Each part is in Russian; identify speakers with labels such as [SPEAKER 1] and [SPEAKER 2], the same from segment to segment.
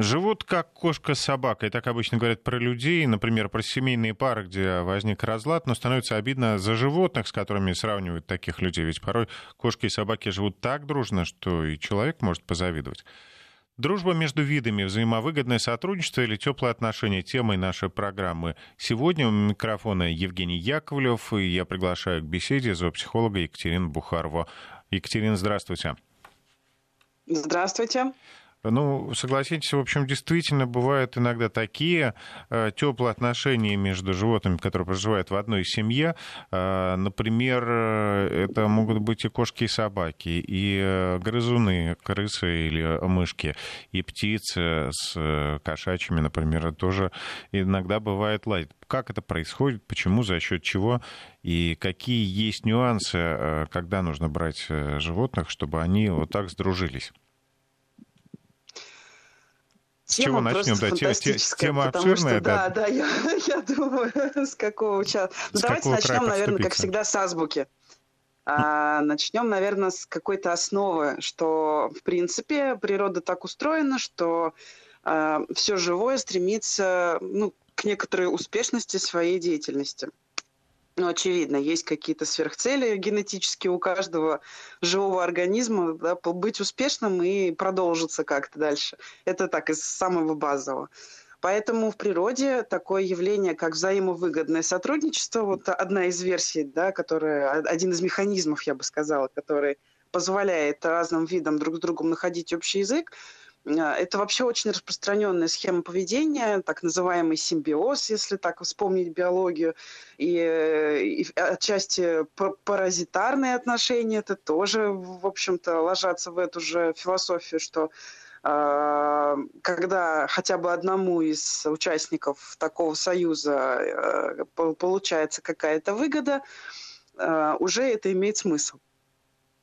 [SPEAKER 1] Живут как кошка с собакой. Так обычно говорят про людей, например, про семейные пары, где возник разлад, но становится обидно за животных, с которыми сравнивают таких людей. Ведь порой кошки и собаки живут так дружно, что и человек может позавидовать. Дружба между видами, взаимовыгодное сотрудничество или теплые отношения – темой нашей программы. Сегодня у микрофона Евгений Яковлев, и я приглашаю к беседе зоопсихолога Екатерину Бухарову. Екатерина, здравствуйте.
[SPEAKER 2] Здравствуйте.
[SPEAKER 1] Ну, согласитесь, в общем, действительно бывают иногда такие э, теплые отношения между животными, которые проживают в одной семье. Э, например, э, это могут быть и кошки, и собаки, и грызуны, крысы или мышки, и птицы с кошачьими, например, тоже иногда бывает ладит. Как это происходит, почему, за счет чего, и какие есть нюансы, когда нужно брать животных, чтобы они вот так сдружились?
[SPEAKER 2] С чего начнем? Да, тема обширная, что, да. Да, да, я, я думаю, с какого часа. Ну, давайте начнем, наверное, как всегда, с азбуки. А, начнем, наверное, с какой-то основы, что, в принципе, природа так устроена, что а, все живое стремится ну, к некоторой успешности своей деятельности. Ну, очевидно, есть какие-то сверхцели генетические у каждого живого организма, да, быть успешным и продолжиться как-то дальше. Это так, из самого базового. Поэтому в природе такое явление, как взаимовыгодное сотрудничество, вот одна из версий, да, которая, один из механизмов, я бы сказала, который позволяет разным видам друг с другом находить общий язык, это вообще очень распространенная схема поведения, так называемый симбиоз, если так вспомнить биологию, и, и отчасти паразитарные отношения, это тоже, в общем-то, ложатся в эту же философию, что а, когда хотя бы одному из участников такого союза э, получается какая-то выгода, а, уже это имеет смысл.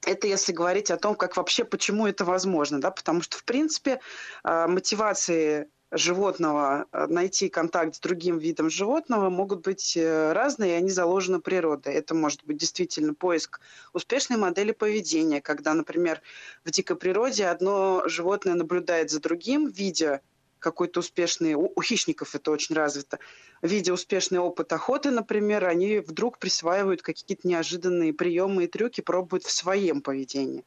[SPEAKER 2] Это если говорить о том, как вообще, почему это возможно, да, потому что, в принципе, а, мотивации животного а, найти контакт с другим видом животного могут быть э, разные, и они заложены природой. Это может быть действительно поиск успешной модели поведения, когда, например, в дикой природе одно животное наблюдает за другим, видя какой-то успешный, у, у хищников это очень развито, видя успешный опыт охоты, например, они вдруг присваивают какие-то неожиданные приемы и трюки, пробуют в своем поведении.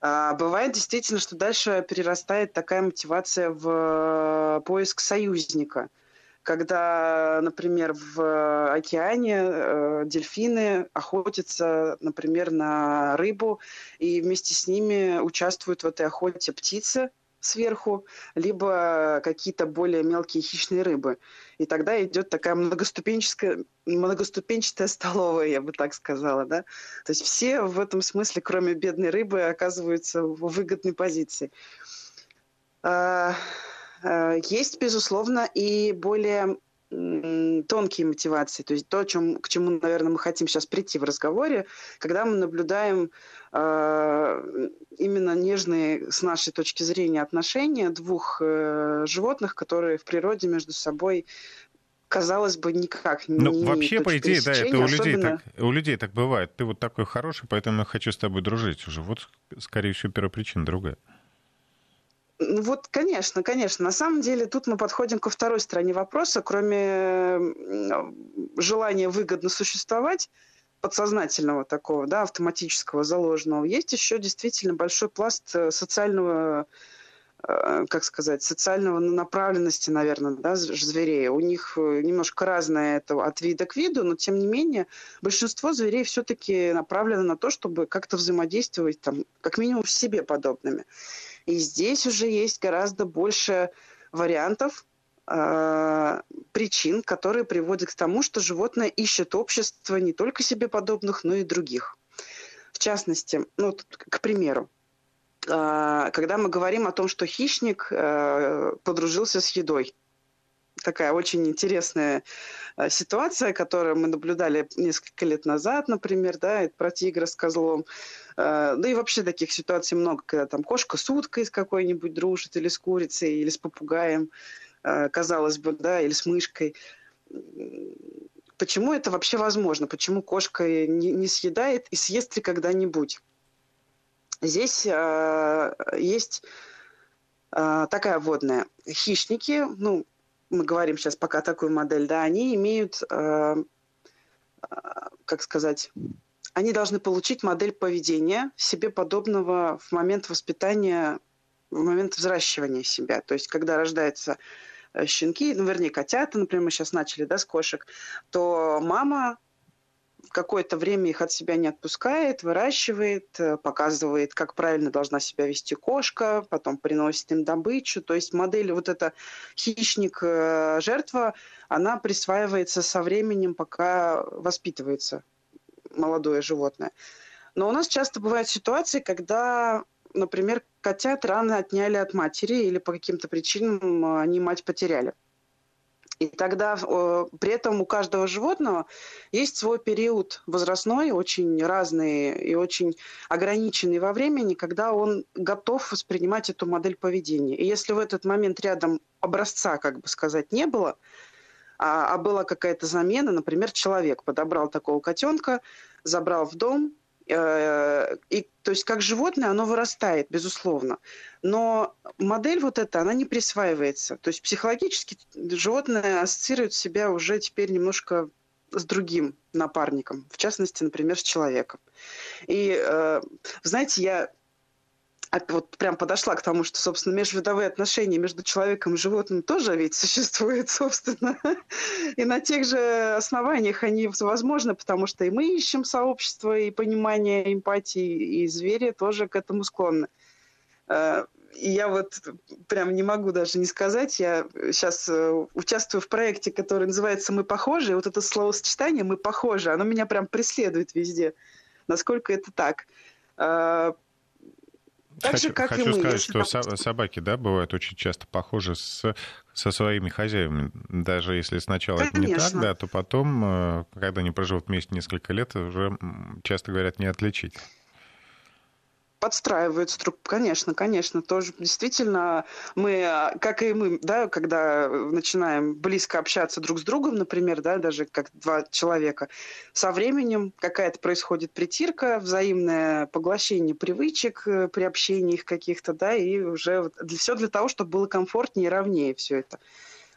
[SPEAKER 2] А бывает действительно, что дальше перерастает такая мотивация в э, поиск союзника – когда, например, в океане э, дельфины охотятся, например, на рыбу, и вместе с ними участвуют в этой охоте птицы, сверху, либо какие-то более мелкие хищные рыбы. И тогда идет такая многоступенческая, многоступенчатая столовая, я бы так сказала. Да? То есть все в этом смысле, кроме бедной рыбы, оказываются в выгодной позиции. А, а, есть, безусловно, и более тонкие мотивации, то есть то, чем, к чему, наверное, мы хотим сейчас прийти в разговоре, когда мы наблюдаем э, именно нежные, с нашей точки зрения, отношения двух э, животных, которые в природе между собой казалось бы, никак
[SPEAKER 1] не Ну, вообще, по идее, да, это у людей, так, у людей так бывает. Ты вот такой хороший, поэтому я хочу с тобой дружить уже. Вот, скорее всего, первопричина другая.
[SPEAKER 2] Вот, конечно, конечно. На самом деле тут мы подходим ко второй стороне вопроса. Кроме желания выгодно существовать, подсознательного такого, да, автоматического, заложенного, есть еще действительно большой пласт э, социального э, как сказать, социального направленности, наверное, да, зверей. У них э, немножко разное это от вида к виду, но тем не менее большинство зверей все-таки направлено на то, чтобы как-то взаимодействовать там, как минимум с себе подобными. И здесь уже есть гораздо больше вариантов, э, причин, которые приводят к тому, что животное ищет общество не только себе подобных, но и других. В частности, ну, к примеру, э, когда мы говорим о том, что хищник э, подружился с едой, такая очень интересная э, ситуация, которую мы наблюдали несколько лет назад, например, да, про тигра с козлом. Э, да и вообще таких ситуаций много, когда там кошка с уткой с какой-нибудь дружит, или с курицей, или с попугаем, э, казалось бы, да, или с мышкой. Почему это вообще возможно? Почему кошка не, не съедает и съест ли когда-нибудь? Здесь э, есть э, такая водная. Хищники, ну, мы говорим сейчас пока такую модель, да, они имеют, э, как сказать, они должны получить модель поведения себе подобного в момент воспитания, в момент взращивания себя. То есть, когда рождаются щенки, ну, вернее, котята, например, мы сейчас начали, да, с кошек, то мама какое-то время их от себя не отпускает, выращивает, э, показывает, как правильно должна себя вести кошка, потом приносит им добычу. То есть модель вот эта хищник-жертва, она присваивается со временем, пока воспитывается молодое животное. Но у нас часто бывают ситуации, когда, например, котят рано отняли от матери или по каким-то причинам они мать потеряли. И тогда при этом у каждого животного есть свой период возрастной, очень разный и очень ограниченный во времени, когда он готов воспринимать эту модель поведения. И если в этот момент рядом образца, как бы сказать, не было, а, а была какая-то замена, например, человек подобрал такого котенка, забрал в дом, Э, и, то есть как животное оно вырастает, безусловно. Но модель вот эта, она не присваивается. То есть психологически животное ассоциирует себя уже теперь немножко с другим напарником, в частности, например, с человеком. И, э, знаете, я вот прям подошла к тому, что, собственно, межвидовые отношения между человеком и животным тоже ведь существуют, собственно. И на тех же основаниях они возможны, потому что и мы ищем сообщество, и понимание, эмпатии, и звери тоже к этому склонны. Э, и я вот прям не могу даже не сказать, я сейчас э, участвую в проекте, который называется «Мы похожи», и вот это словосочетание «мы похожи», оно меня прям преследует везде, насколько это так э,
[SPEAKER 1] так хочу, же, как хочу и мы, сказать, что там... собаки, да, бывают очень часто похожи с, со своими хозяевами. Даже если сначала Конечно. это не так, да, то потом, э, когда они проживут вместе несколько лет, уже часто говорят не отличить
[SPEAKER 2] подстраивают струк, конечно, конечно, тоже действительно мы, как и мы, да, когда начинаем близко общаться друг с другом, например, да, даже как два человека, со временем какая-то происходит притирка, взаимное поглощение привычек э, при общении их каких-то, да, и уже для, все для того, чтобы было комфортнее и ровнее все это.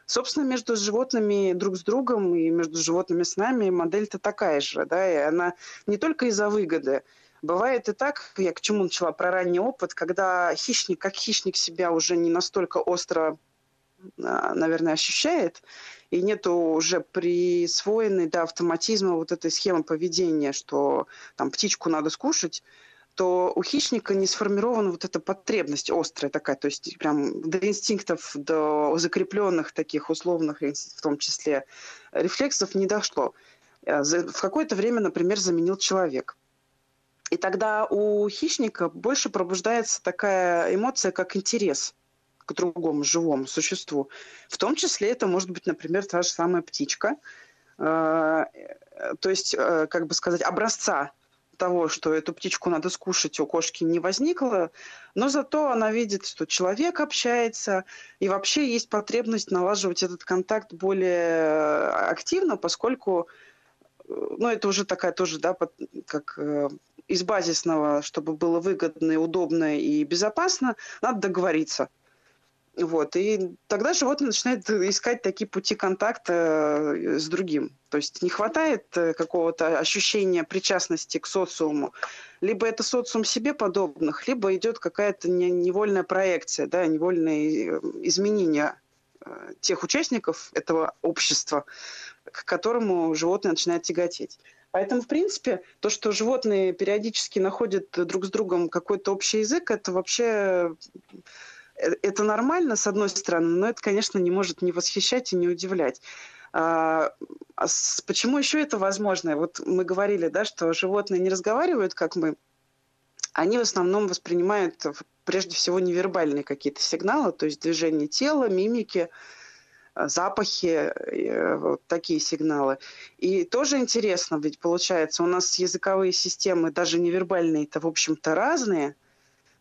[SPEAKER 2] Собственно, между животными друг с другом и между животными с нами модель-то такая же, да, и она не только из-за выгоды, Бывает и так, я к чему начала, про ранний опыт, когда хищник, как хищник себя уже не настолько остро, а, наверное, ощущает, и нету уже присвоенной до автоматизма вот этой схемы поведения, что там птичку надо скушать, то у хищника не сформирована вот эта потребность острая такая, то есть прям до инстинктов, до закрепленных таких условных, в том числе, рефлексов не дошло. Э, в какое-то время, например, заменил человек. И тогда у хищника больше пробуждается такая эмоция, как интерес к другому живому существу. В том числе это может быть, например, та же самая птичка. Э, то есть, э, как бы сказать, образца того, что эту птичку надо скушать, у кошки не возникло, но зато она видит, что человек общается, и вообще есть потребность налаживать этот контакт более активно, поскольку э, ну, это уже такая тоже, да, как из базисного, чтобы было выгодно, удобно и безопасно, надо договориться. Вот. И тогда животное начинает искать такие пути контакта э, с другим. То есть не хватает э, какого-то ощущения причастности к социуму. Либо это социум себе подобных, либо идет какая-то невольная проекция, да, невольное э, изменение тех участников этого общества, к которому животное начинает тяготеть. Поэтому, в принципе, то, что животные периодически находят друг с другом какой-то общий язык, это вообще э, это нормально, с одной стороны, но это, конечно, не может не восхищать и не удивлять. А, а почему еще это возможно? Вот мы говорили, да, что животные не разговаривают, как мы. Они в основном воспринимают прежде всего невербальные какие-то сигналы, то есть движение тела, мимики, запахи, э, вот такие сигналы. И тоже интересно, ведь получается, у нас языковые системы, даже невербальные, это, в общем-то, разные.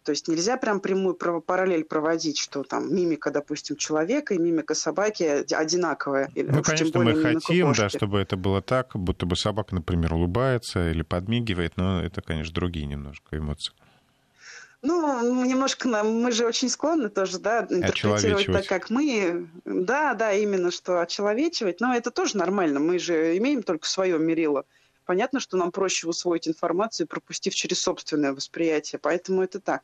[SPEAKER 2] То есть нельзя прям прямую параллель проводить, что там мимика, допустим, человека и мимика собаки одинаковая.
[SPEAKER 1] Или, ну, конечно, мы хотим, да, чтобы это было так, будто бы собака, например, улыбается или подмигивает, но это, конечно, другие немножко эмоции.
[SPEAKER 2] Ну, немножко нам, мы же очень склонны тоже, да, интерпретировать так, как мы. Да, да, именно что очеловечивать. Но это тоже нормально. Мы же имеем только свое мерило. Понятно, что нам проще усвоить информацию, пропустив через собственное восприятие. Поэтому это так.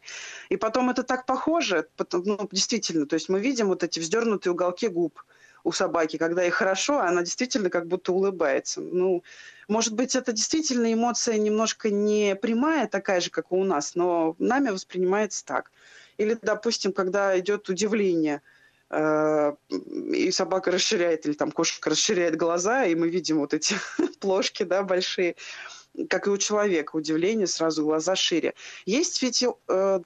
[SPEAKER 2] И потом это так похоже, ну, действительно. То есть мы видим вот эти вздернутые уголки губ у собаки, когда ей хорошо, она действительно как будто улыбается. Ну, может быть, это действительно эмоция немножко не прямая, такая же, как у нас, но нами воспринимается так. Или, допустим, когда идет удивление, э, и собака расширяет, или там кошка расширяет глаза, и мы видим вот эти плошки, да, большие, как и у человека, удивление, сразу глаза шире. Есть ведь э,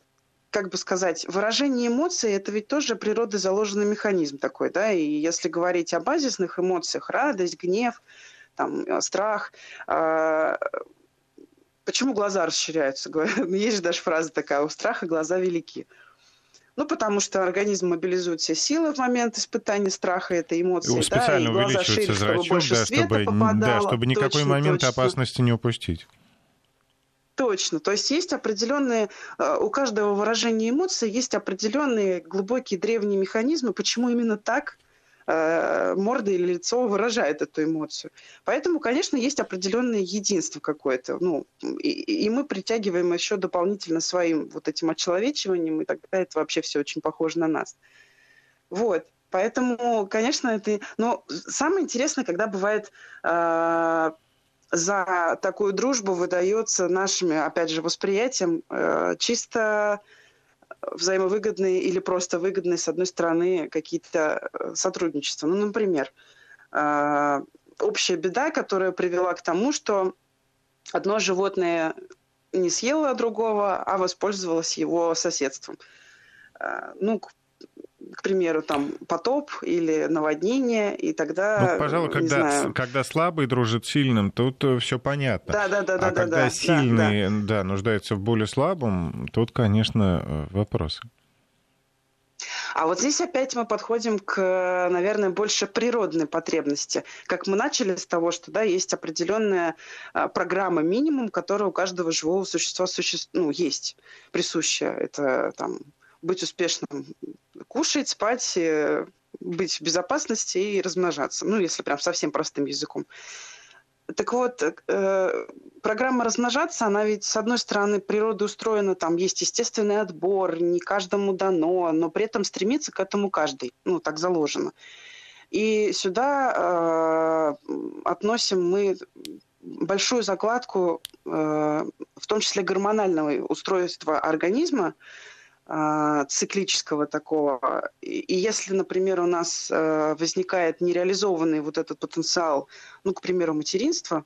[SPEAKER 2] как бы сказать, выражение эмоций – это ведь тоже природой заложенный механизм такой, да, и если говорить о базисных эмоциях, радость, гнев, там, э, страх, э, почему глаза расширяются? Есть же даже фраза такая, у страха глаза велики. Ну, потому что организм мобилизует все силы в момент испытания страха этой эмоции.
[SPEAKER 1] Специально да, и глаза шире, зрачок, чтобы больше да, света чтобы, попадало. Да, чтобы никакой точно, момент точно. опасности не упустить.
[SPEAKER 2] Точно. То есть есть определенные, э, у каждого выражения эмоций есть определенные глубокие древние механизмы, почему именно так э, морда или лицо выражает эту эмоцию. Поэтому, конечно, есть определенное единство какое-то. Ну, и, и мы притягиваем еще дополнительно своим вот этим очеловечиванием, и тогда это вообще все очень похоже на нас. Вот. Поэтому, конечно, это... Но самое интересное, когда бывает э, за такую дружбу выдается нашими, опять же, восприятием э, чисто взаимовыгодные или просто выгодные, с одной стороны, какие-то э, сотрудничества. Ну, например, э, общая беда, которая привела к тому, что одно животное не съело другого, а воспользовалось его соседством. Ну, к примеру, там потоп или наводнение, и тогда...
[SPEAKER 1] Ну, пожалуй, когда, знаю... когда слабый дружит сильным, тут э, все понятно.
[SPEAKER 2] Да, да, да,
[SPEAKER 1] а
[SPEAKER 2] да,
[SPEAKER 1] когда
[SPEAKER 2] да,
[SPEAKER 1] сильный, да, да, нуждается в более слабом, тут, конечно, э, вопросы.
[SPEAKER 2] А вот здесь опять мы подходим к, наверное, больше природной потребности. Как мы начали с того, что да, есть определенная а, программа минимум, которая у каждого живого существа суще... ну, есть, присущая. Это там быть успешным, кушать, спать, э, быть в безопасности и размножаться. Ну, если прям совсем простым языком. Так вот, э, программа размножаться, она ведь, с одной стороны, природа устроена, там есть естественный отбор, не каждому дано, но при этом стремится к этому каждый. Ну, так заложено. И сюда э, относим мы большую закладку, э, в том числе гормонального устройства организма, а, циклического такого. И если, например, у нас э, возникает нереализованный вот этот потенциал, ну, к примеру, материнства,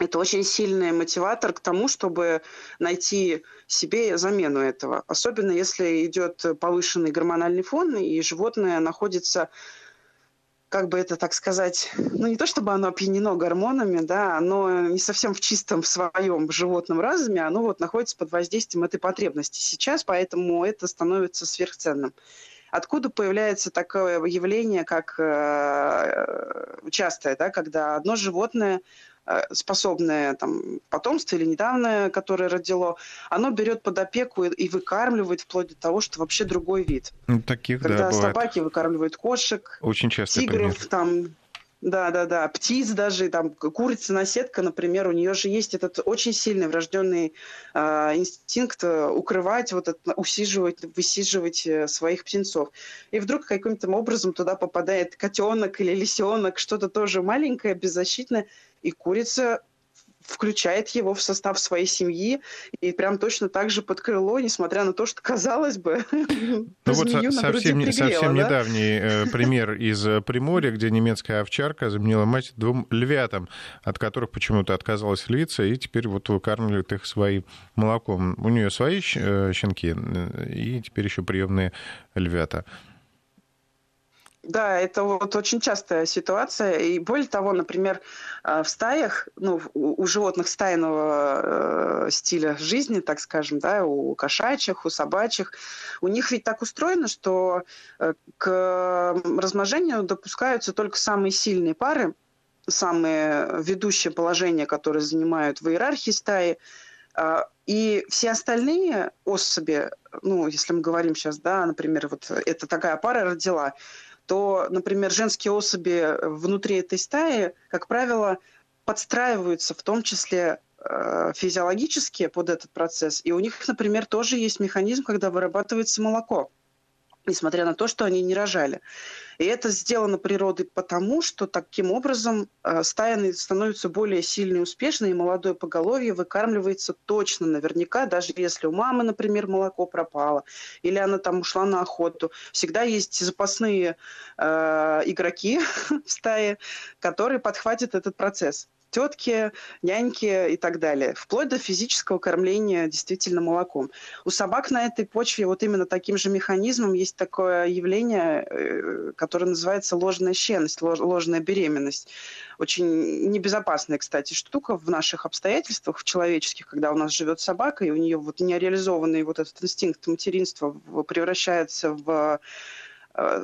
[SPEAKER 2] это очень сильный мотиватор к тому, чтобы найти себе замену этого. Особенно если идет повышенный гормональный фон, и животное находится как бы это так сказать, ну не то чтобы оно опьянено гормонами, да, оно не совсем в чистом своем животном разуме, оно вот находится под воздействием этой потребности сейчас, поэтому это становится сверхценным. Откуда появляется такое явление, как э, частое, да, когда одно животное способное там, потомство или недавно, которое родило, оно берет под опеку и, и выкармливает вплоть до того, что вообще другой вид.
[SPEAKER 1] Ну, таких,
[SPEAKER 2] Когда
[SPEAKER 1] да,
[SPEAKER 2] собаки бывает. выкармливают кошек,
[SPEAKER 1] Очень часто
[SPEAKER 2] тигров, там, да, да, да. Птиц даже, там, курица-наседка, например, у нее же есть этот очень сильный врожденный э, инстинкт укрывать, вот это, усиживать, высиживать э, своих птенцов. И вдруг каким-то образом туда попадает котенок или лисенок, что-то тоже маленькое, беззащитное, и курица включает его в состав своей семьи и прям точно так же под крыло, несмотря на то, что, казалось бы,
[SPEAKER 1] ну вот совсем, пригрела, совсем да? недавний э, пример из э, Приморья, где немецкая овчарка заменила мать двум львятам, от которых почему-то отказалась львица, и теперь вот выкармливают их своим молоком. У нее свои э, щенки, э, и теперь еще приемные львята.
[SPEAKER 2] Да, это вот очень частая ситуация. И более того, например, э, в стаях, ну, у животных стайного э, стиля жизни, так скажем, да, у кошачьих, у собачьих, у них ведь так устроено, что э, к размножению допускаются только самые сильные пары, самые ведущие положения, которые занимают в иерархии стаи. А И все остальные особи, ну, если мы говорим сейчас, да, например, вот это такая пара родила, то, например, женские особи внутри этой стаи, как правило, подстраиваются в том числе э, физиологически под этот процесс. И у них, например, тоже есть механизм, когда вырабатывается молоко несмотря на то, что они не рожали. И это сделано природой потому, что таким образом э, стая становится более сильной и успешной, и молодое поголовье выкармливается точно, наверняка, даже если у мамы, например, молоко пропало, или она там ушла на охоту. Всегда есть запасные э, игроки в стае, которые подхватят этот процесс тетки, няньки и так далее, вплоть до физического кормления действительно молоком. У собак на этой почве вот именно таким же механизмом есть такое явление, э, которое называется ложная щенность, ложная беременность. Очень небезопасная, кстати, штука в наших обстоятельствах, в человеческих, когда у нас живет собака, и у нее вот нереализованный вот этот инстинкт материнства превращается в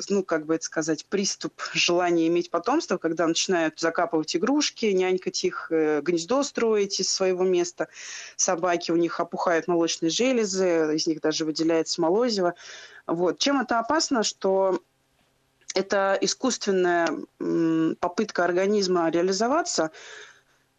[SPEAKER 2] ну, как бы это сказать, приступ желания иметь потомство, когда начинают закапывать игрушки, нянькать их, э, гнездо строить из своего места. Собаки, у них опухают молочные железы, из них даже выделяется молозиво. Вот. Чем это опасно, что это искусственная попытка организма реализоваться,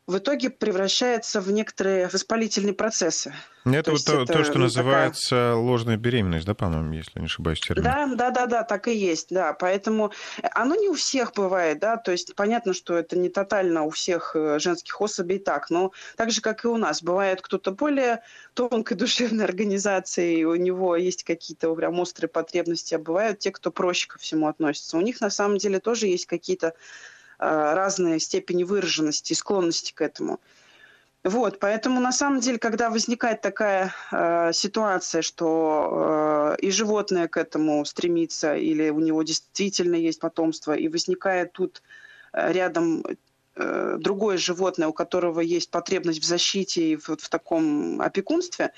[SPEAKER 2] в итоге превращается в некоторые воспалительные процессы.
[SPEAKER 1] Это то вот то, это, то, что ну, называется такая... ложная беременность, да, по-моему, если не ошибаюсь термин.
[SPEAKER 2] Да, да, да, да, так и есть, да. Поэтому оно не у всех бывает, да, то есть понятно, что это не тотально у всех э, женских особей так, но так же, как и у нас, бывает кто-то более тонкой душевной организации, у него есть какие-то прям острые потребности, а бывают те, кто проще ко всему относится. У них на самом деле тоже есть какие-то Э, разные степени выраженности и склонности к этому. Вот, поэтому на самом деле, когда возникает такая э, ситуация, что э, и животное к этому стремится, или у него действительно есть потомство, и возникает тут э, рядом э, другое животное, у которого есть потребность в защите и в, в таком опекунстве,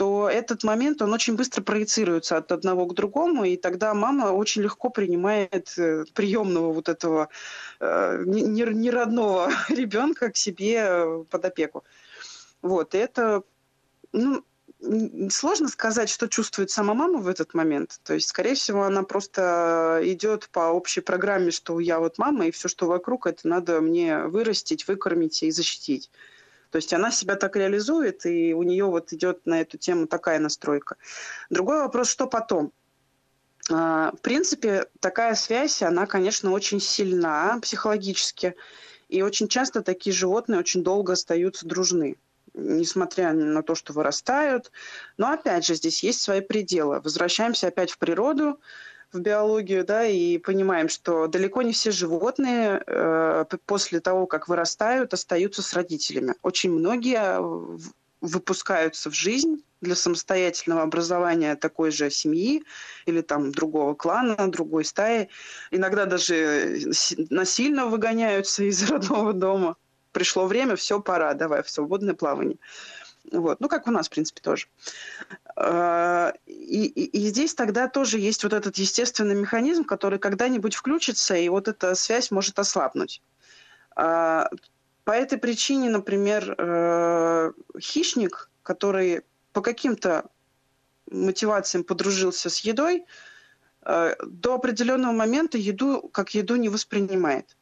[SPEAKER 2] то этот момент, он очень быстро проецируется от одного к другому, и тогда мама очень легко принимает э, приемного вот этого э, неродного ребенка к себе под опеку. Вот, и это, ну, сложно сказать, что чувствует сама мама в этот момент. То есть, скорее всего, она просто идет по общей программе, что я вот мама, и все, что вокруг, это надо мне вырастить, выкормить и защитить. То есть она себя так реализует, и у нее вот идет на эту тему такая настройка. Другой вопрос, что потом? А, в принципе, такая связь, она, конечно, очень сильна психологически. И очень часто такие животные очень долго остаются дружны несмотря на то, что вырастают. Но опять же, здесь есть свои пределы. Возвращаемся опять в природу в биологию, да, и понимаем, что далеко не все животные э, после того, как вырастают, остаются с родителями. Очень многие выпускаются в жизнь для самостоятельного образования такой же семьи или там другого клана, другой стаи. Иногда даже насильно выгоняются из родного дома. Пришло время, все, пора, давай в свободное плавание. Вот. Ну, как у нас, в принципе, тоже. А, и, и, и здесь тогда тоже есть вот этот естественный механизм, который когда-нибудь включится, и вот эта связь может ослабнуть. А, по этой причине, например, э, хищник, который по каким-то мотивациям подружился с едой, э, до определенного момента еду как еду не воспринимает.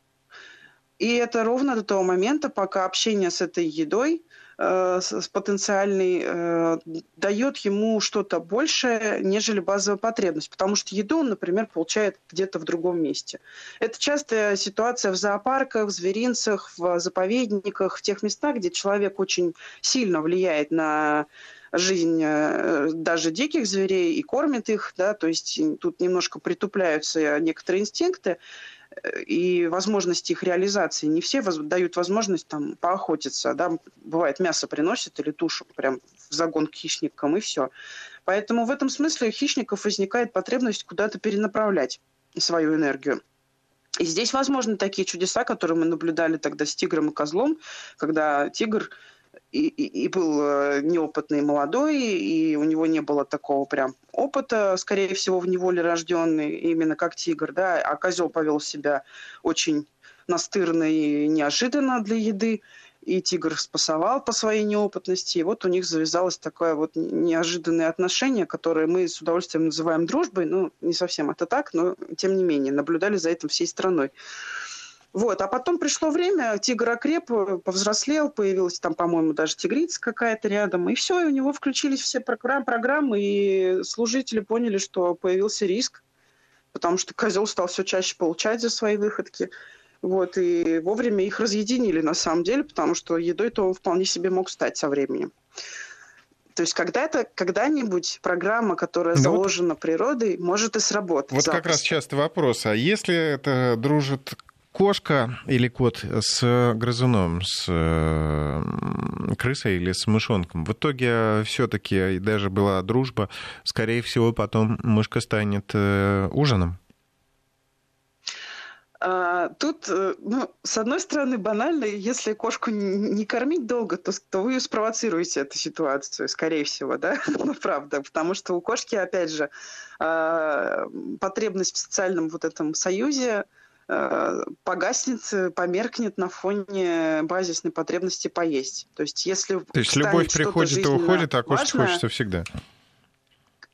[SPEAKER 2] И это ровно до того момента, пока общение с этой едой э, с потенциальной э, дает ему что-то большее, нежели базовая потребность. Потому что еду он, например, получает где-то в другом месте. Это частая ситуация в зоопарках, в зверинцах, в заповедниках, в тех местах, где человек очень сильно влияет на жизнь э, даже диких зверей и кормит их, да, то есть тут немножко притупляются некоторые инстинкты, и возможности их реализации. Не все дают возможность там поохотиться. Да? Бывает, мясо приносят или тушу прям в загон к хищникам, и все. Поэтому в этом смысле у хищников возникает потребность куда-то перенаправлять свою энергию. И здесь возможны такие чудеса, которые мы наблюдали тогда с тигром и козлом, когда тигр и, и, был э, неопытный молодой, и у него не было такого прям опыта, скорее всего, в неволе рожденный, именно как тигр, да, а козел повел себя очень настырно и неожиданно для еды. и тигр спасовал по своей неопытности, и вот у них завязалось такое вот неожиданное отношение, которое мы с удовольствием называем дружбой, ну, не совсем это так, но тем не менее, наблюдали за этим всей страной. Вот, а потом пришло время, тигр окреп, повзрослел, появилась там, по-моему, даже тигрица какая-то рядом, и все, и у него включились все программы, программы, и служители поняли, что появился риск, потому что козел стал все чаще получать за свои выходки. Вот, и вовремя их разъединили на самом деле, потому что едой-то он вполне себе мог стать со временем. То есть когда-то, когда-нибудь программа, которая ну, заложена вот, природой, может и сработать.
[SPEAKER 1] Вот запросто. как раз часто вопрос, а если это дружит кошка или кот с грызуном, с крысой или с мышонком. В итоге все-таки даже была дружба. Скорее всего, потом мышка станет э, ужином.
[SPEAKER 2] А, тут, э, ну, с одной стороны, банально, если кошку не кормить долго, то, то вы спровоцируете эту ситуацию, скорее всего, да, ну, правда, потому что у кошки, опять же, а, потребность в социальном вот этом союзе погаснет, померкнет на фоне базисной потребности поесть. То есть, если
[SPEAKER 1] То есть любовь приходит и уходит, а кошке хочется всегда.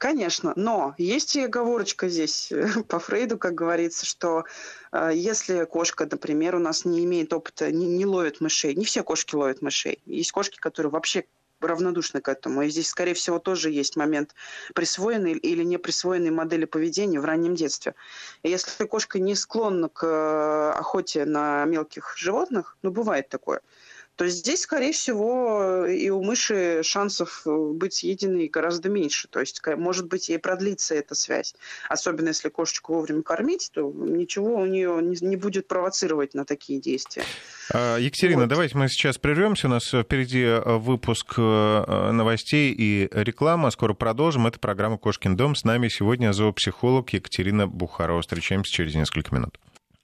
[SPEAKER 2] Конечно, но есть и оговорочка здесь по Фрейду, как говорится, что э, если кошка, например, у нас не имеет опыта, не, не ловит мышей, не все кошки ловят мышей. Есть кошки, которые вообще равнодушны к этому. И здесь, скорее всего, тоже есть момент присвоенной или не присвоенной модели поведения в раннем детстве. И если кошка не склонна к э, охоте на мелких животных, ну, бывает такое – то здесь, скорее всего, и у мыши шансов э, быть съеденной гораздо меньше. То есть, может быть, ей продлится эта связь. Особенно если кошечку вовремя кормить, то ничего у нее не, будет провоцировать на такие действия.
[SPEAKER 1] А, Екатерина, вот. давайте мы сейчас прервемся. У нас впереди э, выпуск э, новостей и реклама. Скоро продолжим. Это программа «Кошкин дом». С нами сегодня зоопсихолог Екатерина Бухарова. Встречаемся через несколько минут.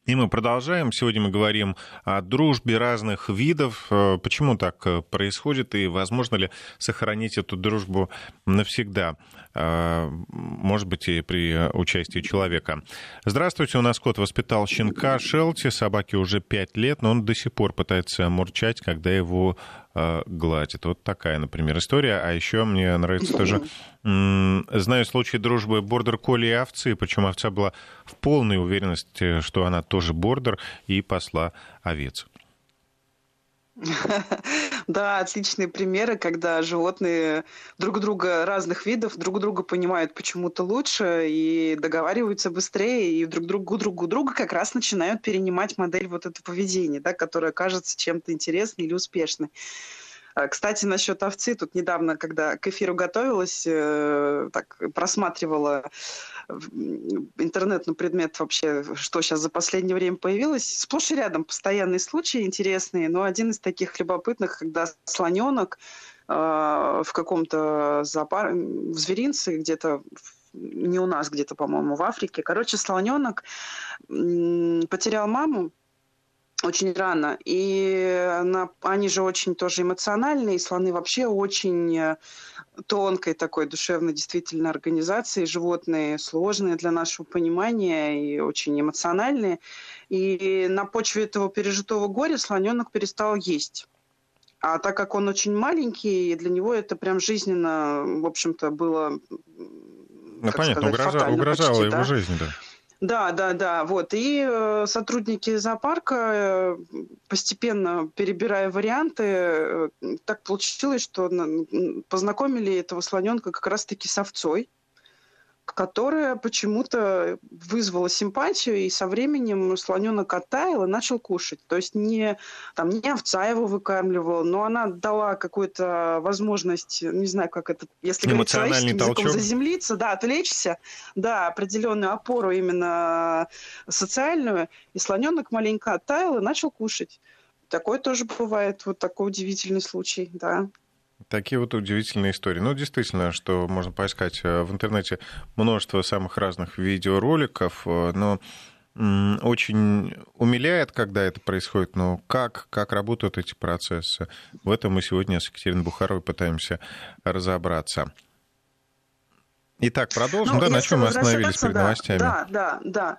[SPEAKER 1] И мы продолжаем. Сегодня мы говорим о дружбе разных видов. Э, почему так э, происходит и возможно ли сохранить эту дружбу навсегда? Э, может быть, и при участии человека. Здравствуйте, у нас кот воспитал щенка Шелти. Собаке уже пять лет, но он до сих пор пытается мурчать, когда его гладит. Вот такая, например, история. А еще мне нравится тоже... Знаю случай дружбы бордер колли и овцы, причем овца была в полной уверенности, что она тоже бордер, и посла овец.
[SPEAKER 2] Да, отличные примеры, когда животные друг друга разных видов друг друга понимают почему-то лучше и договариваются быстрее, и друг другу другу друга как раз начинают перенимать модель вот этого поведения, да, которая кажется чем-то интересной или успешной. А, кстати, насчет овцы, тут недавно, когда к эфиру готовилась, э, так просматривала интернет на предмет вообще, что сейчас за последнее время появилось. Сплошь и рядом постоянные случаи интересные, но один из таких любопытных, когда слоненок э, в каком-то зоопар... в зверинце где-то не у нас где-то, по-моему, в Африке. Короче, слоненок потерял маму, очень рано. И она, они же очень тоже эмоциональные, и слоны вообще очень э, тонкой такой душевной действительно организации, животные сложные для нашего понимания и очень эмоциональные. И на почве этого пережитого горя слоненок перестал есть. А так как он очень маленький, для него это прям жизненно, в общем-то, было...
[SPEAKER 1] Ну, понятно, сказать, угрожало, угрожало почти, его да? жизни, да.
[SPEAKER 2] Да, да, да. Вот. И э, сотрудники зоопарка, э, постепенно перебирая варианты, э, так получилось, что познакомили этого слоненка как раз-таки с овцой которая почему-то вызвала симпатию, и со временем слоненок оттаял и начал кушать. То есть не, там, не овца его выкармливала, но она дала какую-то возможность, не знаю, как это, если говорить человеческим языком, заземлиться, да, отвлечься, да, определенную опору именно социальную, и слоненок маленько оттаял и начал кушать. Такое тоже бывает, вот такой удивительный случай, да.
[SPEAKER 1] Такие вот удивительные истории. Ну, действительно, что можно поискать э, в интернете множество самых разных видеороликов, э, но очень умиляет, когда это происходит, но как, как работают эти процессы? В этом мы сегодня с Екатериной Бухаровой пытаемся разобраться. Итак, продолжим, ну, да, на чем мы остановились перед
[SPEAKER 2] да,
[SPEAKER 1] новостями?
[SPEAKER 2] Да, да, да.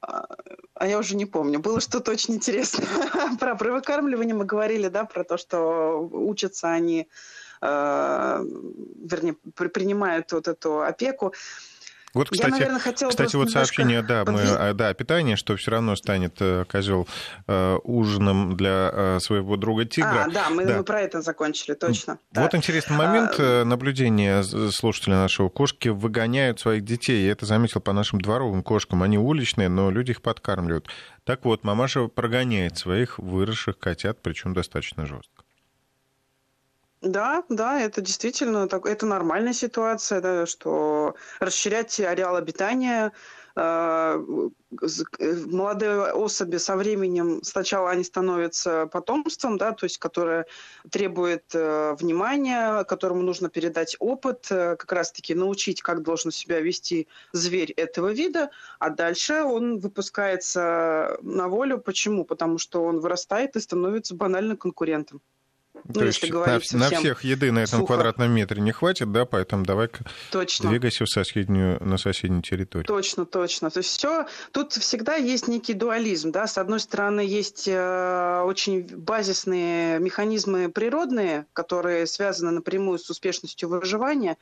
[SPEAKER 2] А я уже не помню. Было что-то очень интересное. про, про выкармливание мы говорили, да, про то, что учатся они, э, вернее, принимают вот эту опеку.
[SPEAKER 1] Вот, кстати, Я, наверное, хотела кстати вот сообщение, да, мы, а, да, питание, что все равно станет э, козел э, ужином для э, своего друга тигра.
[SPEAKER 2] А, да, мы, да. мы про это закончили, точно.
[SPEAKER 1] Вот да. интересный момент а... наблюдения слушателей нашего. Кошки выгоняют своих детей. Я это заметил по нашим дворовым кошкам. Они уличные, но люди их подкармливают. Так вот, мамаша прогоняет своих выросших котят, причем достаточно жестко.
[SPEAKER 2] Да, да, это действительно так, это нормальная ситуация, да, что расширять ареал обитания э, молодые особи со временем сначала они становятся потомством, да, то есть которое требует э, внимания, которому нужно передать опыт, э, как раз-таки научить, как должен себя вести зверь этого вида, а дальше он выпускается на волю. Почему? Потому что он вырастает и становится банально конкурентом.
[SPEAKER 1] Ну, То есть на, на всех еды на этом сухо. квадратном метре не хватит, да, поэтому давай-ка точно. двигайся в соседнюю, на соседнюю территорию.
[SPEAKER 2] Точно, точно. То есть все, тут всегда есть некий дуализм, да, с одной стороны есть э, очень базисные механизмы природные, которые связаны напрямую с успешностью выживания,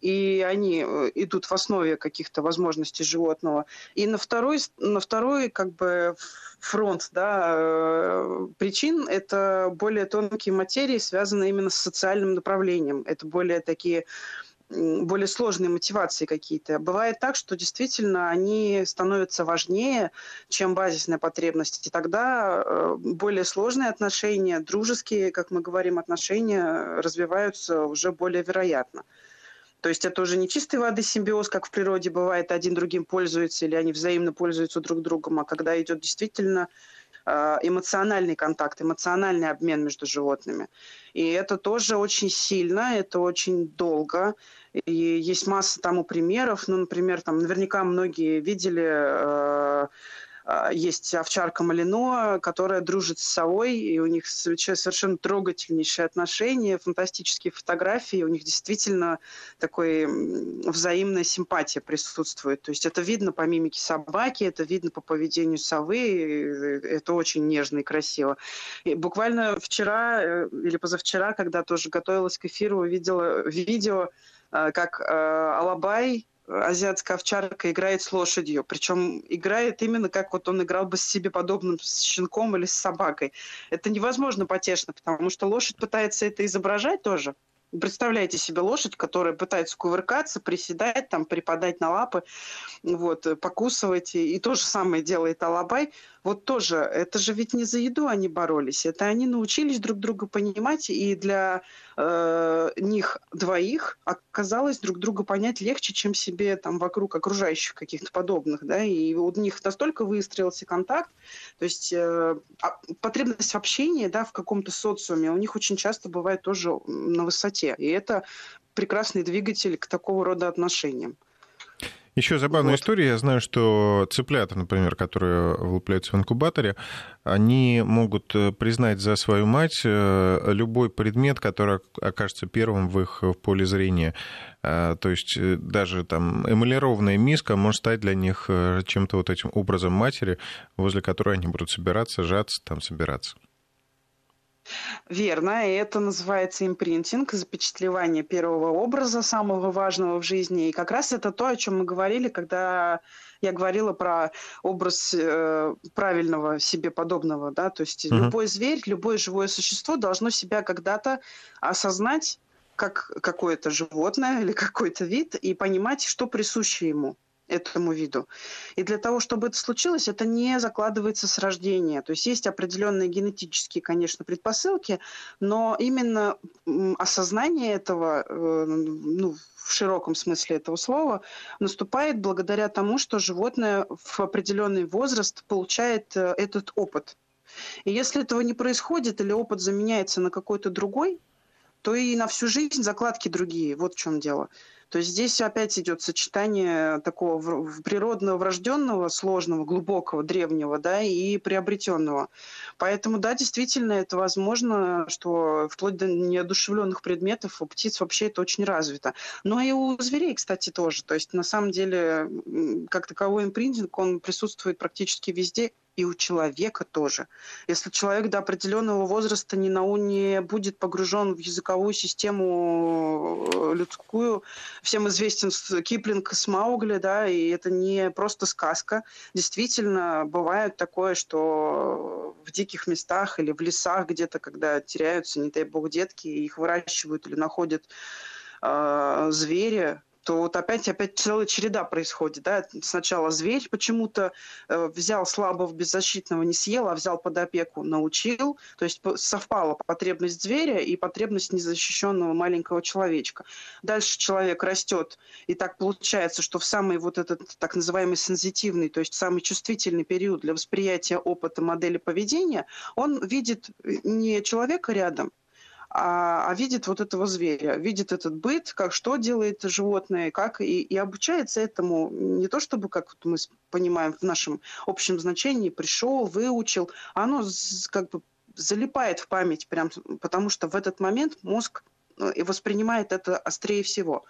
[SPEAKER 2] и они э, идут в основе каких-то возможностей животного. И на второй, на второй как бы фронт да, э, причин – это более тонкие материи, связанные именно с социальным направлением. Это более такие более сложные мотивации какие-то. Бывает так, что действительно они становятся важнее, чем базисная потребность. И тогда э, более сложные отношения, дружеские, как мы говорим, отношения развиваются уже более вероятно. То есть это уже не чистой воды симбиоз, как в природе бывает, один другим пользуется или они взаимно пользуются друг другом, а когда идет действительно э, эмоциональный контакт, эмоциональный обмен между животными. И это тоже очень сильно, это очень долго. И есть масса тому примеров. Ну, например, там наверняка многие видели э, есть овчарка Малино, которая дружит с совой, и у них совершенно трогательнейшие отношения, фантастические фотографии, у них действительно такой взаимная симпатия присутствует. То есть это видно по мимике собаки, это видно по поведению совы, это очень нежно и красиво. И буквально вчера э, или позавчера, когда тоже готовилась к эфиру, увидела видео, э, как э, Алабай азиатская овчарка играет с лошадью. Причем играет именно как вот он играл бы с себе подобным с щенком или с собакой. Это невозможно потешно, потому что лошадь пытается это изображать тоже. Представляете себе лошадь, которая пытается кувыркаться, приседать, там, припадать на лапы, вот, покусывать. И, и то же самое делает Алабай. Вот тоже, это же ведь не за еду они боролись. Это они научились друг друга понимать, и для э, них двоих оказалось друг друга понять легче, чем себе там вокруг окружающих каких-то подобных. Да? И у них настолько выстроился контакт, то есть э, а, потребность в общении да, в каком-то социуме у них очень часто бывает тоже на высоте. И это прекрасный двигатель к такого рода отношениям.
[SPEAKER 1] Еще забавная вот. история. Я знаю, что цыплята, например, которые вылупляются в инкубаторе, они могут э, признать за свою мать э, любой предмет, который окажется первым в их поле зрения. То есть э, даже там эмалированная миска может стать для них чем-то вот этим образом матери, возле которой они будут собираться, жаться, там собираться.
[SPEAKER 2] Верно, и это называется импринтинг, запечатлевание первого образа, самого важного в жизни. И как раз это то, о чем мы говорили, когда я говорила про образ э, правильного себе подобного, да, то есть mm-hmm. любой зверь, любое живое существо должно себя когда-то осознать как какое-то животное или какой-то вид и понимать, что присуще ему этому виду. И для того, чтобы это случилось, это не закладывается с рождения. То есть есть определенные генетические, конечно, предпосылки, но именно осознание этого, э, ну, в широком смысле этого слова, наступает благодаря тому, что животное в определенный возраст получает э, этот опыт. И если этого не происходит или опыт заменяется на какой-то другой, то и на всю жизнь закладки другие. Вот в чем дело. То есть здесь опять идет сочетание такого природного, врожденного, сложного, глубокого, древнего, да, и приобретенного. Поэтому, да, действительно, это возможно, что вплоть до неодушевленных предметов у птиц вообще это очень развито. Но и у зверей, кстати, тоже. То есть, на самом деле, как таковой импринтинг, он присутствует практически везде, и у человека тоже. Если человек до определенного возраста не, на, не будет погружен в языковую систему э, людскую, всем известен Киплинг с Маугли, да, и это не просто сказка. Действительно, бывает такое, что в диких местах или в лесах где-то, когда теряются, не дай бог, детки, их выращивают или находят э, звери, то вот опять опять целая череда происходит. Да? Сначала зверь почему-то э, взял слабого беззащитного, не съел, а взял под опеку, научил. То есть совпала потребность зверя и потребность незащищенного маленького человечка. Дальше человек растет, и так получается, что в самый вот этот так называемый сензитивный, то есть самый чувствительный период для восприятия опыта модели поведения, он видит не человека рядом, а, а видит вот этого зверя, видит этот быт, как что делает животное, как и, и обучается этому не то чтобы, как вот мы понимаем в нашем общем значении, пришел, выучил, а оно как бы залипает в память, прям, потому что в этот момент мозг и воспринимает это острее всего.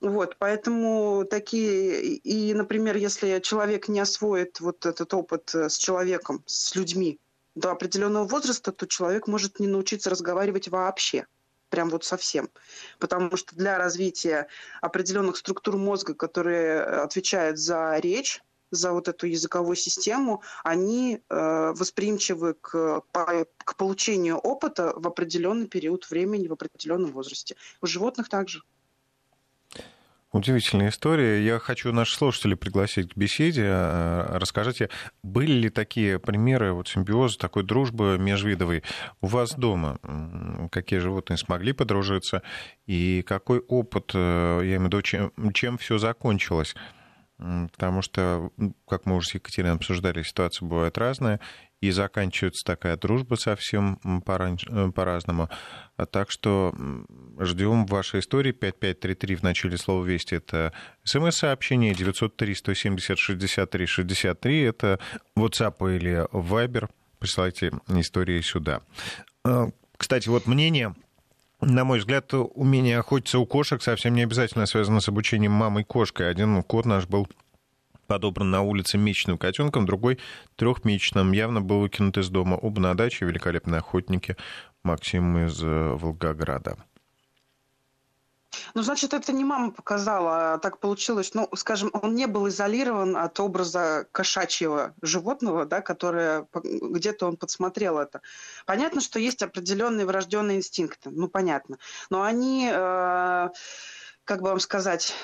[SPEAKER 2] Вот, поэтому такие, и, например, если человек не освоит вот этот опыт э, с человеком, с людьми, до определенного возраста, то человек может не научиться разговаривать вообще прям вот совсем. Потому что для развития определенных структур мозга, которые э, отвечают за речь, за вот эту языковую систему, они э, восприимчивы к, по, к получению опыта в определенный период времени, в определенном возрасте. У животных также.
[SPEAKER 1] Удивительная история. Я хочу наших слушателей пригласить к беседе. А, расскажите, были ли такие примеры вот, симбиоза, такой дружбы межвидовой у вас дома? Какие животные смогли подружиться? И какой опыт, э, я имею в виду, чем, чем все закончилось? Потому что, как мы уже с Екатериной обсуждали, ситуации бывают разные, и заканчивается такая дружба совсем э, по-разному. А так что ждем вашей истории. 5533 в начале слова «Вести» — это смс-сообщение, 903-170-63-63 — это WhatsApp или Viber. Присылайте истории сюда. А, кстати, вот мнение на мой взгляд, умение охотиться у кошек совсем не обязательно связано с обучением мамой кошкой. Один кот наш был подобран на улице месячным котенком, другой трехмесячным, явно был выкинут из дома. Оба на даче, великолепные охотники. Максим из э, Волгограда.
[SPEAKER 2] Ну, значит, это не мама показала, а так получилось. Ну, скажем, он не был изолирован от образа кошачьего животного, да, которое где-то он подсмотрел это. Понятно, что есть определенные врожденные инстинкты, ну, понятно. Но они, э, как бы вам сказать,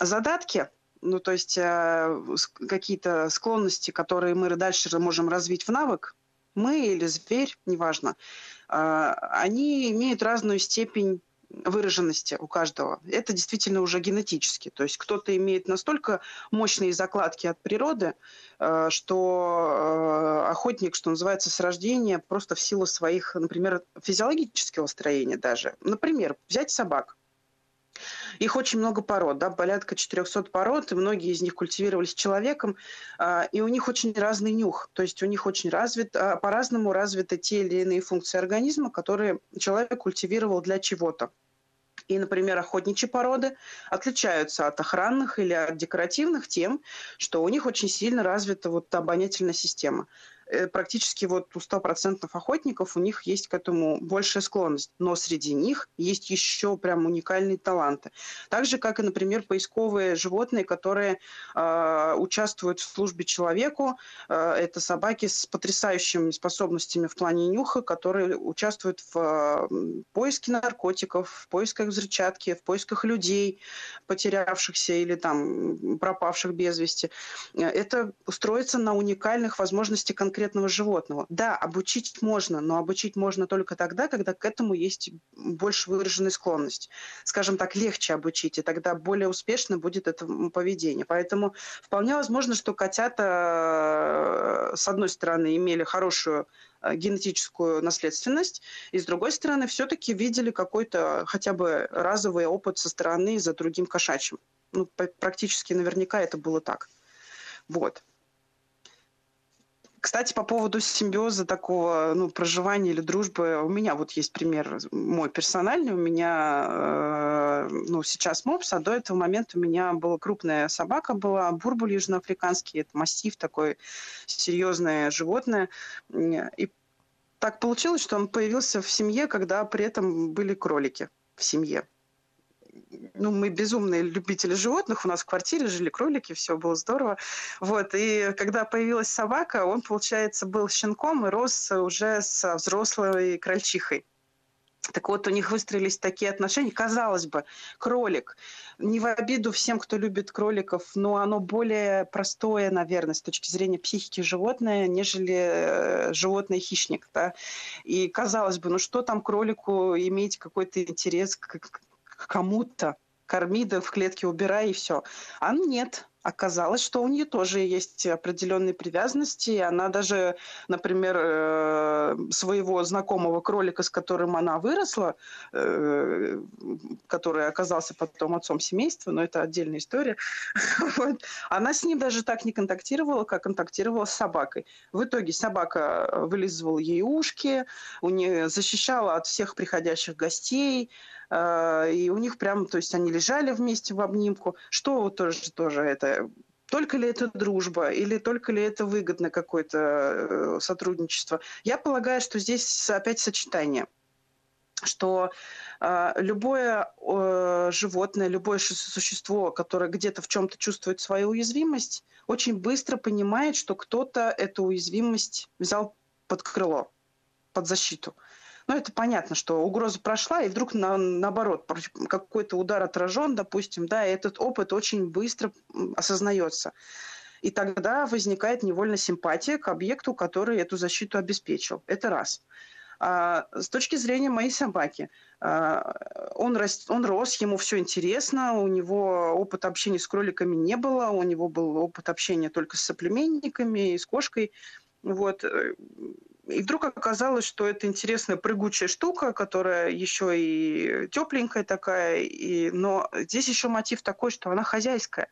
[SPEAKER 2] задатки, ну, то есть э, какие-то склонности, которые мы дальше можем развить в навык, мы или зверь, неважно, э, они имеют разную степень выраженности у каждого. Это действительно уже генетически. То есть кто-то имеет настолько мощные закладки от природы, э, что э, охотник, что называется, с рождения, просто в силу своих, например, физиологического строения даже. Например, взять собак. Их очень много пород, да, порядка 400 пород, и многие из них культивировались человеком, э, и у них очень разный нюх, то есть у них очень развит, по-разному развиты те или иные функции организма, которые человек культивировал для чего-то и, например, охотничьи породы отличаются от охранных или от декоративных тем, что у них очень сильно развита вот обонятельная система. Э, практически вот у 100% охотников у них есть к этому большая склонность. Но среди них есть еще прям уникальные таланты. Так же, как и, например, поисковые животные, которые э, участвуют в службе человеку. Э, это собаки с потрясающими способностями в плане нюха, которые участвуют в э, поиске наркотиков, в поисках взрывчатки, в поисках людей, потерявшихся или там пропавших без вести. Э, это устроится на уникальных возможностях конкретных конкретного животного. Да, обучить можно, но обучить можно только тогда, когда к этому есть больше выраженная склонность. Скажем так, легче обучить, и тогда более успешно будет это поведение. Поэтому вполне возможно, что котята, э, с одной стороны, имели хорошую э, генетическую наследственность, и с другой стороны, все-таки видели какой-то хотя бы разовый опыт со стороны за другим кошачьим. Ну, практически наверняка это было так. Вот. Кстати, по поводу симбиоза такого, ну, проживания или дружбы, у меня вот есть пример мой персональный. У меня, э, ну, сейчас мопс, а до этого момента у меня была крупная собака, была бурбуль южноафриканский, это массив такой, серьезное животное. И так получилось, что он появился в семье, когда при этом были кролики в семье ну, мы безумные любители животных, у нас в квартире жили кролики, все было здорово. Вот, и когда появилась собака, он, получается, был щенком и рос уже со взрослой крольчихой. Так вот, у них выстроились такие отношения. Казалось бы, кролик, не в обиду всем, кто любит кроликов, но оно более простое, наверное, с точки зрения психики животное, нежели э, животное-хищник. Да? И казалось бы, ну что там кролику иметь какой-то интерес к, к кому-то? корми, да в клетке убирай и все. А нет, оказалось, что у нее тоже есть определенные привязанности. Она даже, например, э, своего знакомого кролика, с которым она выросла, э, который оказался потом отцом семейства, но это отдельная история, вот, она с ним даже так не контактировала, как контактировала с собакой. В итоге собака вылизывала ей ушки, у нее защищала от всех приходящих гостей, и у них прям, то есть они лежали вместе в обнимку. Что тоже, тоже это только ли это дружба или только ли это выгодно какое-то э, сотрудничество. Я полагаю, что здесь опять сочетание что э, любое э, животное, любое существо, которое где-то в чем-то чувствует свою уязвимость, очень быстро понимает, что кто-то эту уязвимость взял под крыло, под защиту. Ну, это понятно, что угроза прошла, и вдруг на, наоборот, какой-то удар отражен, допустим, да, и этот опыт очень быстро осознается. И тогда возникает невольно симпатия к объекту, который эту защиту обеспечил. Это раз. А, с точки зрения моей собаки, а, он, рос, он рос, ему все интересно, у него опыт общения с кроликами не было, у него был опыт общения только с соплеменниками и с кошкой. Вот. И вдруг оказалось, что это интересная прыгучая штука, которая еще и тепленькая такая, и... но здесь еще мотив такой, что она хозяйская.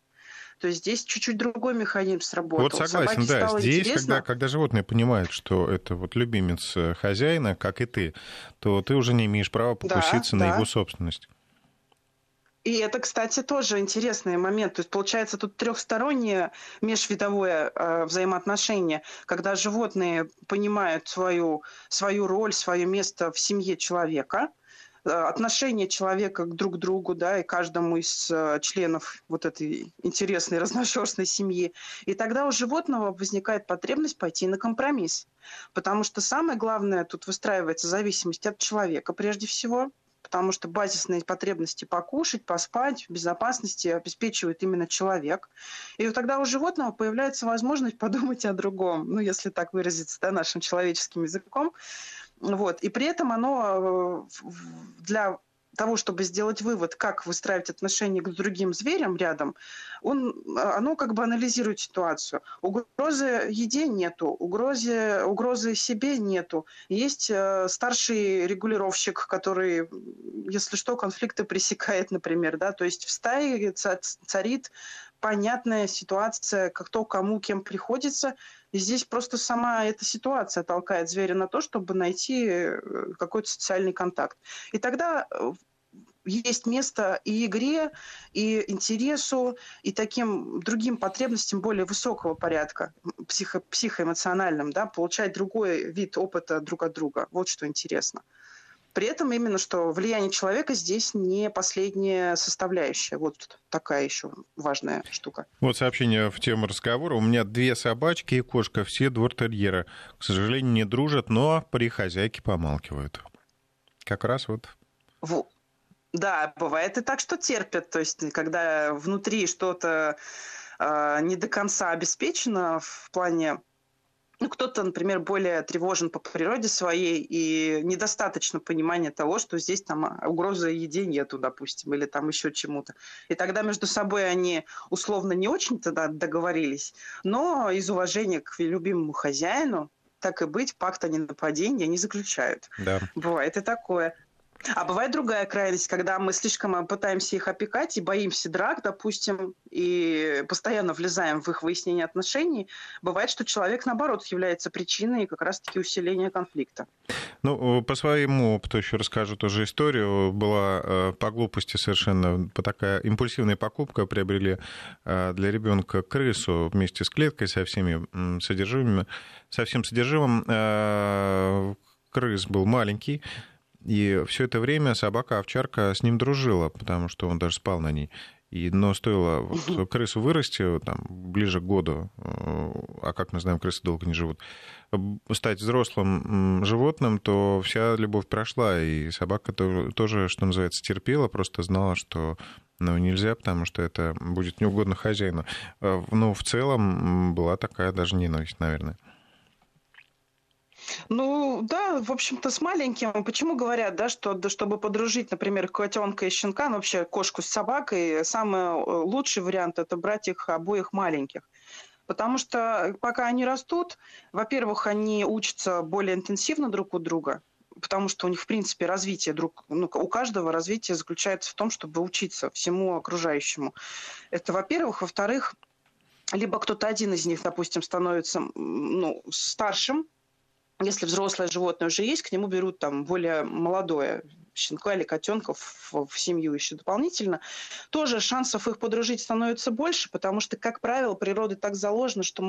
[SPEAKER 2] То есть здесь чуть-чуть другой механизм сработал.
[SPEAKER 1] Вот согласен, Собаке да. Здесь, когда, когда животные понимают, что это вот любимец э, хозяина, как и ты, то ты уже не имеешь права покуситься да, на да. его собственность.
[SPEAKER 2] И это, кстати, тоже интересный момент. То есть, получается, тут трехстороннее межвидовое э, взаимоотношение, когда животные понимают свою, свою роль, свое место в семье человека, э, отношение человека к друг другу, да, и каждому из э, членов вот этой интересной разношерстной семьи. И тогда у животного возникает потребность пойти на компромисс. Потому что самое главное тут выстраивается зависимость от человека прежде всего – потому что базисные потребности покушать, поспать, в безопасности обеспечивает именно человек. И вот тогда у животного появляется возможность подумать о другом, ну, если так выразиться да, нашим человеческим языком. Вот. И при этом оно э, для того, чтобы сделать вывод, как выстраивать отношения к другим зверям рядом, он, оно как бы анализирует ситуацию. Угрозы еде нету, угрозы, угрозы себе нету. Есть э, старший регулировщик, который, если что, конфликты пресекает, например. Да? То есть в стае царит понятная ситуация, кто кому кем приходится. И здесь просто сама эта ситуация толкает зверя на то, чтобы найти э, какой-то социальный контакт. И тогда э, есть место и игре, и интересу, и таким другим потребностям более высокого порядка, психо психоэмоциональным, да, получать другой вид опыта друг от друга. Вот что интересно. При этом именно, что влияние человека здесь не последняя составляющая. Вот такая еще важная штука.
[SPEAKER 1] Вот сообщение в тему разговора. У меня две собачки и кошка, все двортерьера. К сожалению, не дружат, но при хозяйке помалкивают. Как раз вот...
[SPEAKER 2] Вот. Да, бывает и так, что терпят. То есть, когда внутри что-то э, не до конца обеспечено в плане ну, кто-то, например, более тревожен по природе своей, и недостаточно понимания того, что здесь там а, угрозы еде нету, допустим, или там еще чему-то. И тогда между собой они условно не очень тогда договорились, но из уважения к любимому хозяину, так и быть, пакт о ненападении не заключают. Да. Бывает и такое. А бывает другая крайность, когда мы слишком э, пытаемся их опекать и боимся драк, допустим, и постоянно влезаем в их выяснение отношений. Бывает, что человек, наоборот, является причиной как раз-таки усиления конфликта.
[SPEAKER 1] Ну, по своему опыту еще расскажу тоже историю. Была э, по глупости совершенно такая импульсивная покупка. Приобрели э, для ребенка крысу вместе с клеткой со всеми содержимыми, со всем содержимым. Крыс был маленький, и все это время собака-овчарка с ним дружила, потому что он даже спал на ней. И, но стоило вот крысу вырасти там, ближе к году, э, а как мы знаем, крысы долго не живут, стать взрослым животным, то вся любовь прошла, и собака тоже, что называется, терпела, просто знала, что ну, нельзя, потому что это будет неугодно хозяину. Э, ну, в целом была такая даже ненависть, наверное.
[SPEAKER 2] Ну, да, в общем-то, с маленьким. Почему говорят, да, что да, чтобы подружить, например, котенка и щенка, ну, вообще кошку с собакой, самый э, лучший вариант – это брать их обоих маленьких. Потому что пока они растут, во-первых, они учатся более интенсивно друг у друга, потому что у них, в принципе, развитие друг, ну, у каждого развитие заключается в том, чтобы учиться всему окружающему. Это, во-первых. Во-вторых, либо кто-то один из них, допустим, становится ну, старшим, если взрослое животное уже есть, к нему берут там более молодое щенка или котенка в, в семью еще дополнительно, тоже шансов их подружить становится больше, потому что, как правило, природа так заложена, что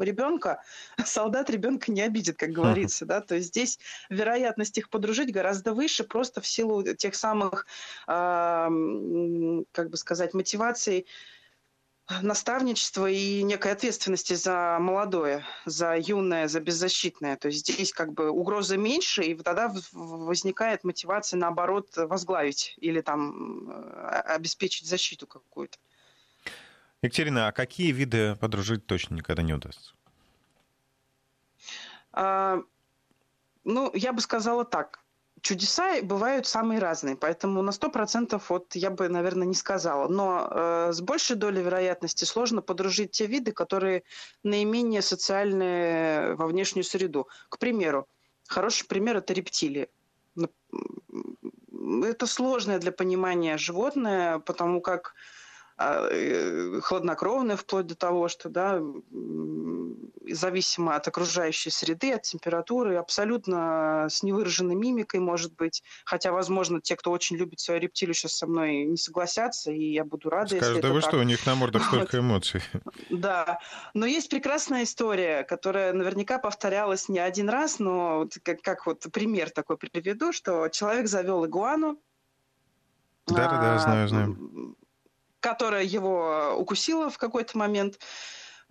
[SPEAKER 2] ребенка, солдат ребенка не обидит, как говорится, да, то есть здесь вероятность их подружить гораздо выше, просто в силу тех самых, э, как бы сказать, мотиваций, наставничества и некой ответственности за молодое, за юное, за беззащитное. То есть здесь как бы угроза меньше, и тогда возникает мотивация, наоборот, возглавить или там э, обеспечить защиту какую-то.
[SPEAKER 1] Екатерина, а какие виды подружить точно никогда не удастся?
[SPEAKER 2] А, ну, я бы сказала так чудеса бывают самые разные, поэтому на 100% вот я бы, наверное, не сказала. Но э, с большей долей вероятности сложно подружить те виды, которые наименее социальные во внешнюю среду. К примеру, хороший пример – это рептилии. Это сложное для понимания животное, потому как а, э, хладнокровная вплоть до того, что да, зависимо от окружающей среды, от температуры, абсолютно с невыраженной мимикой, может быть. Хотя, возможно, те, кто очень любит свою рептилию, сейчас со мной не согласятся, и я буду рада,
[SPEAKER 1] Скажут,
[SPEAKER 2] если
[SPEAKER 1] да вы
[SPEAKER 2] так.
[SPEAKER 1] что, у них на мордах столько эмоций.
[SPEAKER 2] Да, но есть прекрасная история, которая наверняка повторялась не один раз, но как, как вот пример такой приведу, что человек завел игуану,
[SPEAKER 1] да-да-да, знаю, знаю
[SPEAKER 2] которая его укусила в какой-то момент.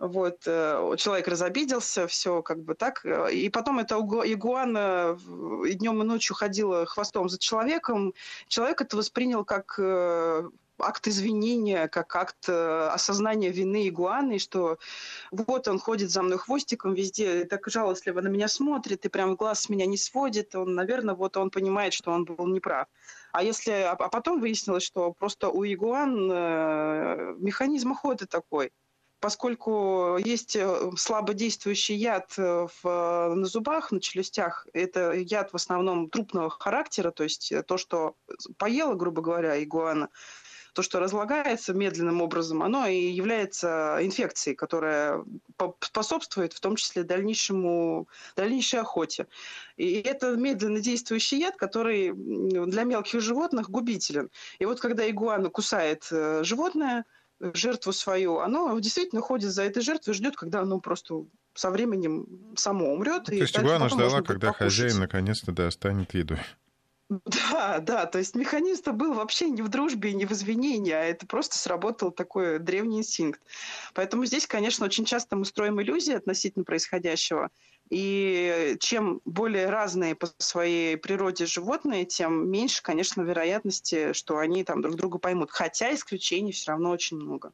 [SPEAKER 2] Вот, э, человек разобиделся, все как бы так. И потом эта игуана и днем и ночью ходила хвостом за человеком. Человек это воспринял как э, акт извинения, как акт э, осознания вины игуаны, что вот он ходит за мной хвостиком везде, так жалостливо на меня смотрит, и прям глаз с меня не сводит, он, наверное, вот он понимает, что он был неправ. А если, а, а потом выяснилось, что просто у игуан э, механизм охоты такой, поскольку есть э, слабодействующий яд э, в, на зубах, на челюстях, это яд в основном трупного характера, то есть то, что поела, грубо говоря, игуана, то, что разлагается медленным образом, оно и является инфекцией, которая способствует в том числе дальнейшему, дальнейшей охоте. И это медленно действующий яд, который для мелких животных губителен. И вот когда игуана кусает э, животное, жертву свою, оно действительно ходит за этой жертвой, ждет, когда оно просто со временем само умрет.
[SPEAKER 1] То есть игуана ждала, когда хозяин наконец-то достанет еду.
[SPEAKER 2] Да, да, то есть механизм был вообще не в дружбе, не в извинении, а это просто сработал такой древний инстинкт. Поэтому здесь, конечно, очень часто мы строим иллюзии относительно происходящего. И чем более разные по своей природе животные, тем меньше, конечно, вероятности, что они там друг друга поймут. Хотя исключений все равно очень много.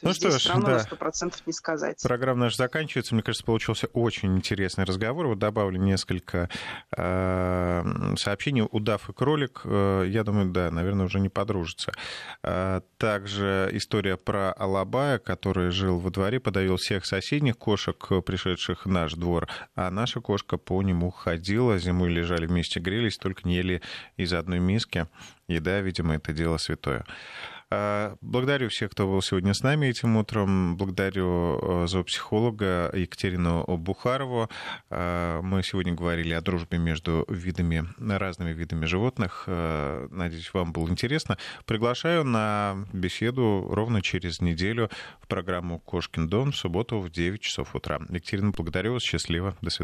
[SPEAKER 2] То ну что ж, равно да. сто процентов не сказать.
[SPEAKER 1] Программа наша заканчивается. Мне кажется, получился очень интересный разговор. Вот добавлю несколько э, сообщений. Удав и кролик, э, я думаю, да, наверное, уже не подружатся. Э, также история про Алабая, который жил во дворе, подавил всех соседних кошек, пришедших в наш двор, а наша кошка по нему ходила, зимой лежали вместе, грелись, только не ели из одной миски. Еда, видимо, это дело святое. А, благодарю всех, кто был сегодня с нами этим утром. Благодарю э, зоопсихолога Екатерину Бухарову. А, мы сегодня говорили о дружбе между видами, разными видами животных. А, надеюсь, вам было интересно. Приглашаю на беседу ровно через неделю в программу «Кошкин дом» в субботу в 9 часов утра. Екатерина, благодарю вас. Счастливо. До свидания.